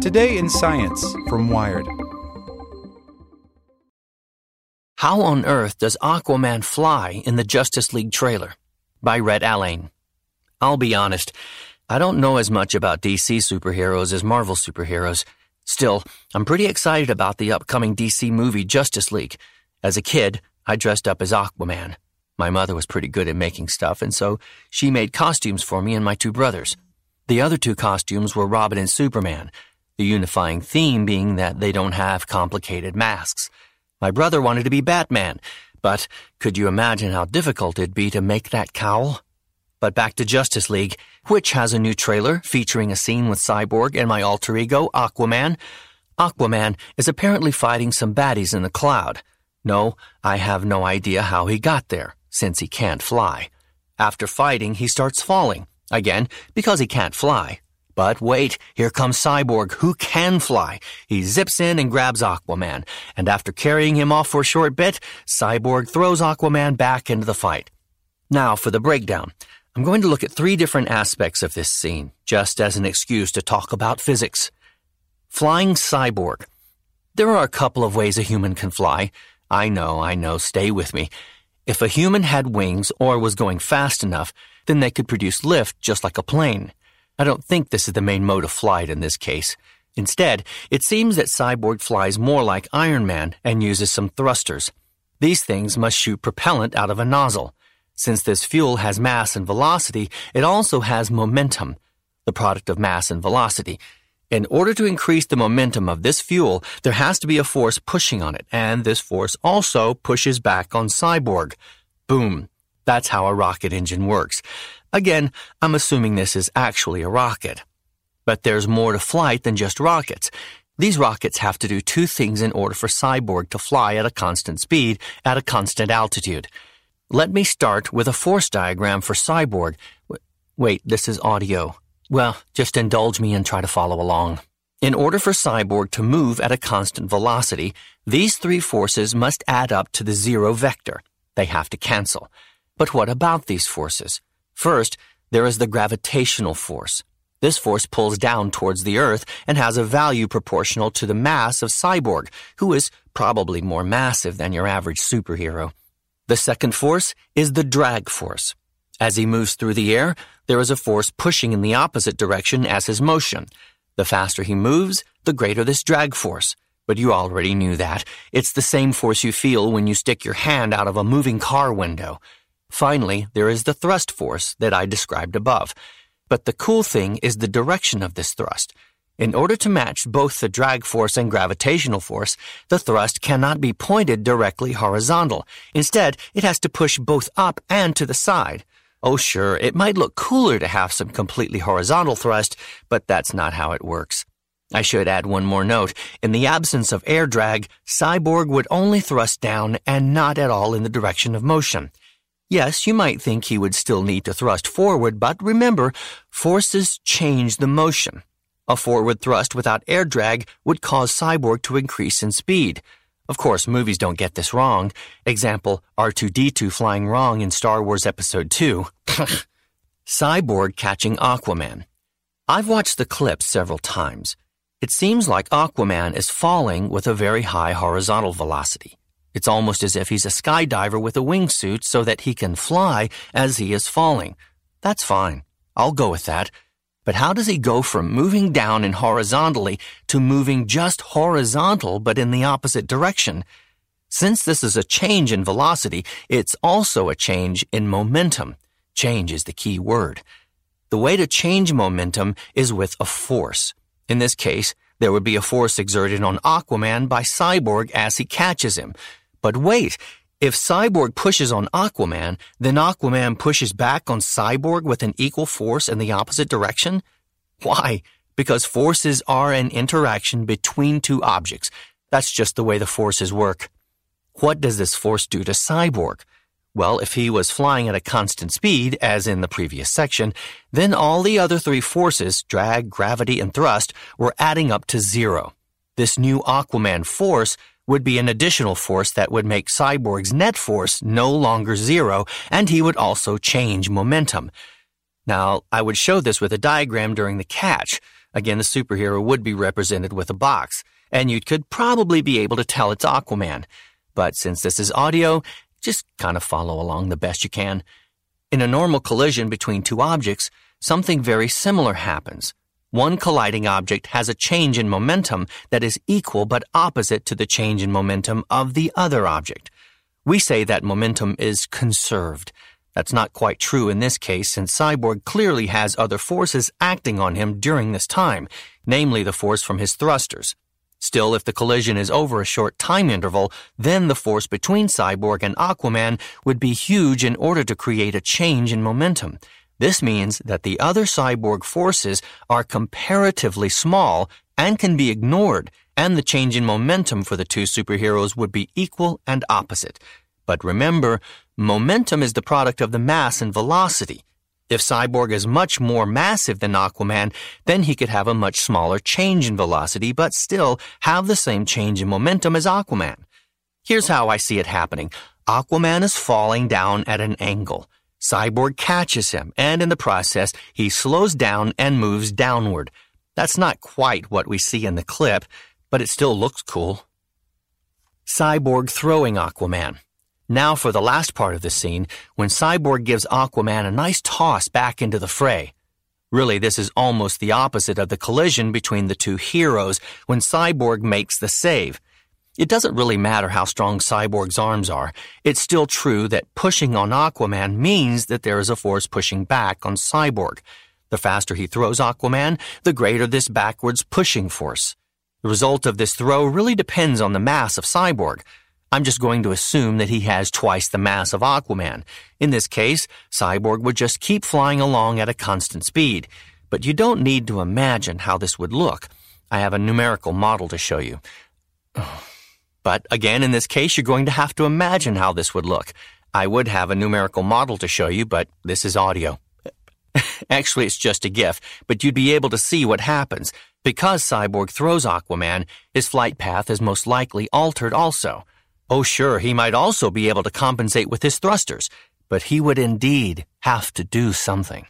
Today in Science from Wired. How on earth does Aquaman fly in the Justice League trailer? By Rhett Allain. I'll be honest, I don't know as much about DC superheroes as Marvel superheroes. Still, I'm pretty excited about the upcoming DC movie Justice League. As a kid, I dressed up as Aquaman. My mother was pretty good at making stuff, and so she made costumes for me and my two brothers. The other two costumes were Robin and Superman, the unifying theme being that they don't have complicated masks. My brother wanted to be Batman, but could you imagine how difficult it'd be to make that cowl? But back to Justice League, which has a new trailer featuring a scene with Cyborg and my alter ego, Aquaman. Aquaman is apparently fighting some baddies in the cloud. No, I have no idea how he got there, since he can't fly. After fighting, he starts falling, again, because he can't fly. But wait, here comes Cyborg, who can fly. He zips in and grabs Aquaman, and after carrying him off for a short bit, Cyborg throws Aquaman back into the fight. Now for the breakdown. I'm going to look at three different aspects of this scene, just as an excuse to talk about physics. Flying Cyborg. There are a couple of ways a human can fly. I know, I know, stay with me. If a human had wings or was going fast enough, then they could produce lift just like a plane. I don't think this is the main mode of flight in this case. Instead, it seems that Cyborg flies more like Iron Man and uses some thrusters. These things must shoot propellant out of a nozzle. Since this fuel has mass and velocity, it also has momentum, the product of mass and velocity. In order to increase the momentum of this fuel, there has to be a force pushing on it, and this force also pushes back on Cyborg. Boom. That's how a rocket engine works. Again, I'm assuming this is actually a rocket. But there's more to flight than just rockets. These rockets have to do two things in order for Cyborg to fly at a constant speed at a constant altitude. Let me start with a force diagram for Cyborg. Wait, this is audio. Well, just indulge me and try to follow along. In order for Cyborg to move at a constant velocity, these three forces must add up to the zero vector. They have to cancel. But what about these forces? First, there is the gravitational force. This force pulls down towards the Earth and has a value proportional to the mass of Cyborg, who is probably more massive than your average superhero. The second force is the drag force. As he moves through the air, there is a force pushing in the opposite direction as his motion. The faster he moves, the greater this drag force. But you already knew that. It's the same force you feel when you stick your hand out of a moving car window. Finally, there is the thrust force that I described above. But the cool thing is the direction of this thrust. In order to match both the drag force and gravitational force, the thrust cannot be pointed directly horizontal. Instead, it has to push both up and to the side. Oh, sure, it might look cooler to have some completely horizontal thrust, but that's not how it works. I should add one more note. In the absence of air drag, Cyborg would only thrust down and not at all in the direction of motion. Yes, you might think he would still need to thrust forward, but remember, forces change the motion. A forward thrust without air drag would cause Cyborg to increase in speed. Of course, movies don't get this wrong. Example, R2-D2 flying wrong in Star Wars Episode 2. Cyborg catching Aquaman. I've watched the clip several times. It seems like Aquaman is falling with a very high horizontal velocity. It's almost as if he's a skydiver with a wingsuit so that he can fly as he is falling. That's fine. I'll go with that. But how does he go from moving down and horizontally to moving just horizontal but in the opposite direction? Since this is a change in velocity, it's also a change in momentum. Change is the key word. The way to change momentum is with a force. In this case, there would be a force exerted on Aquaman by Cyborg as he catches him, but wait, if Cyborg pushes on Aquaman, then Aquaman pushes back on Cyborg with an equal force in the opposite direction? Why? Because forces are an interaction between two objects. That's just the way the forces work. What does this force do to Cyborg? Well, if he was flying at a constant speed, as in the previous section, then all the other three forces, drag, gravity, and thrust, were adding up to zero. This new Aquaman force would be an additional force that would make Cyborg's net force no longer zero, and he would also change momentum. Now, I would show this with a diagram during the catch. Again, the superhero would be represented with a box, and you could probably be able to tell it's Aquaman. But since this is audio, just kind of follow along the best you can. In a normal collision between two objects, something very similar happens. One colliding object has a change in momentum that is equal but opposite to the change in momentum of the other object. We say that momentum is conserved. That's not quite true in this case since Cyborg clearly has other forces acting on him during this time, namely the force from his thrusters. Still, if the collision is over a short time interval, then the force between Cyborg and Aquaman would be huge in order to create a change in momentum. This means that the other Cyborg forces are comparatively small and can be ignored, and the change in momentum for the two superheroes would be equal and opposite. But remember, momentum is the product of the mass and velocity. If Cyborg is much more massive than Aquaman, then he could have a much smaller change in velocity, but still have the same change in momentum as Aquaman. Here's how I see it happening. Aquaman is falling down at an angle. Cyborg catches him, and in the process, he slows down and moves downward. That's not quite what we see in the clip, but it still looks cool. Cyborg throwing Aquaman. Now for the last part of the scene, when Cyborg gives Aquaman a nice toss back into the fray. Really, this is almost the opposite of the collision between the two heroes when Cyborg makes the save. It doesn't really matter how strong Cyborg's arms are. It's still true that pushing on Aquaman means that there is a force pushing back on Cyborg. The faster he throws Aquaman, the greater this backwards pushing force. The result of this throw really depends on the mass of Cyborg. I'm just going to assume that he has twice the mass of Aquaman. In this case, Cyborg would just keep flying along at a constant speed. But you don't need to imagine how this would look. I have a numerical model to show you. Oh. But again, in this case, you're going to have to imagine how this would look. I would have a numerical model to show you, but this is audio. Actually, it's just a GIF, but you'd be able to see what happens. Because Cyborg throws Aquaman, his flight path is most likely altered also. Oh, sure, he might also be able to compensate with his thrusters, but he would indeed have to do something.